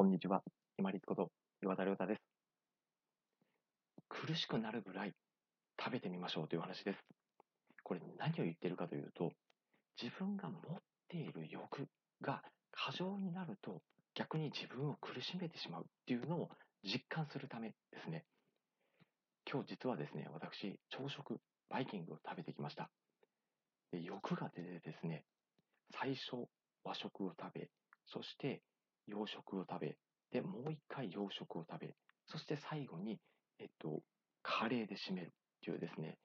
こんにちは。今立こと岩田亮太です。苦しくなるぐらい食べてみましょうという話です。これ何を言ってるかというと、自分が持っている欲が過剰になると逆に自分を苦しめてしまうっていうのを実感するためですね。今日実はですね、私、朝食、バイキングを食べてきました。で欲が出てですね、最初和食を食べ、そして洋食を食べ、で、もう一回洋食を食べ、そして最後に、えっと、カレーで締めるっていうですね、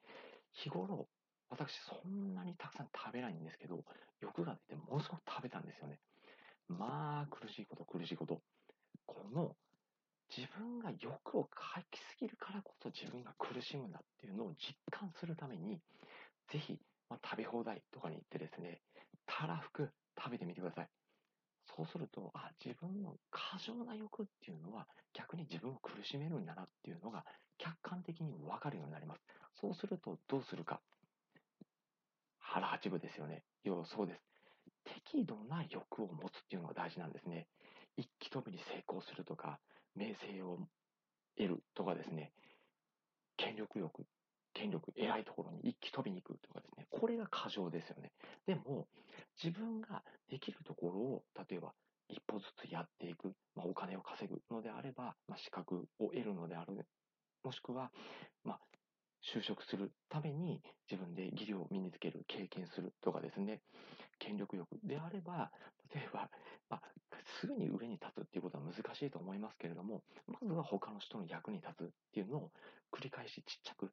日頃、私そんなにたくさん食べないんですけど、欲が出てものすごく食べたんですよね。まあ、苦しいこと、苦しいこと。この自分が欲をかきすぎるからこそ自分が苦しむんだっていうのを実感するために、ぜひ、まあ、食べ放題とかに行ってですね、たらふく食べてみてください。そうすると、あ、自分の過剰な欲っていうのは逆に自分を苦しめるんだなっていうのが客観的に分かるようになります。そうするとどうするか。腹八分ですよね。要はそうです。適度な欲を持つっていうのが大事なんですね。一気飛びに成功するとか、名声を得るとかですね、権力欲権力、偉いところに一気飛びに行くとかですね、これが過剰ですよね。でも、自分ができるところを、例えば一歩ずつやっていく、まあ、お金を稼ぐのであれば、まあ、資格を得るのである、もしくは、まあ、就職するために自分で技量を身につける、経験するとかですね、権力欲であれば、例えば、まあ、すぐに上に立つっていうことは難しいと思いますけれども、まずは他の人の役に立つっていうのを繰り返しちっちゃく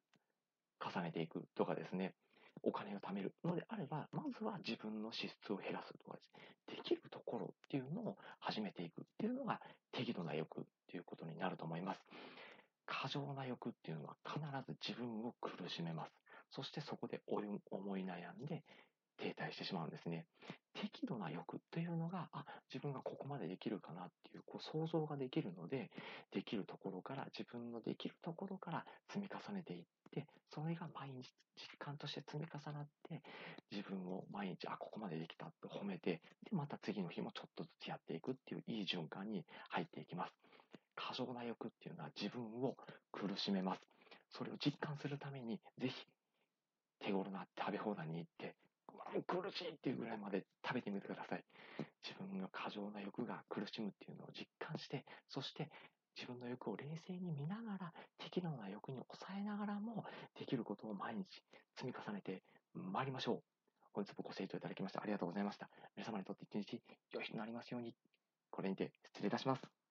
重ねていくとかですね、お金を貯めるのであれば、まずは自分の支出を減らすとかですね、できるところっていうのを始めていくっていうのが適度な欲っていうことになると思います。過剰な欲っていうのは必ず自分を苦しめます。そしてそこで思い悩んで停滞してしまうんですね。適度な欲というのが、あ、自分がここまでできるかなっていうこう想像ができるので、できるところから、自分のできるところから積み重ねていって、それが毎日実感として積み重なって、自分を毎日、あ、ここまでできたって褒めて、で、また次の日もちょっとずつやっていくっていういい循環に入っていきます。過剰な欲っていうのは自分を苦しめます。それを実感するために、ぜひ手頃な食べ放題に行って、苦しいっていうぐらいまで食べてみてください。自分の過剰な欲が苦しむっていうのを実感して、そして自分の欲を冷静に見ながら、適度な欲に抑えながらも、できることを毎日積み重ねてまいりましょう。本日もご清聴いただきましてありがとうございました。皆様にとって一日良い日となりますように。これにて失礼いたします。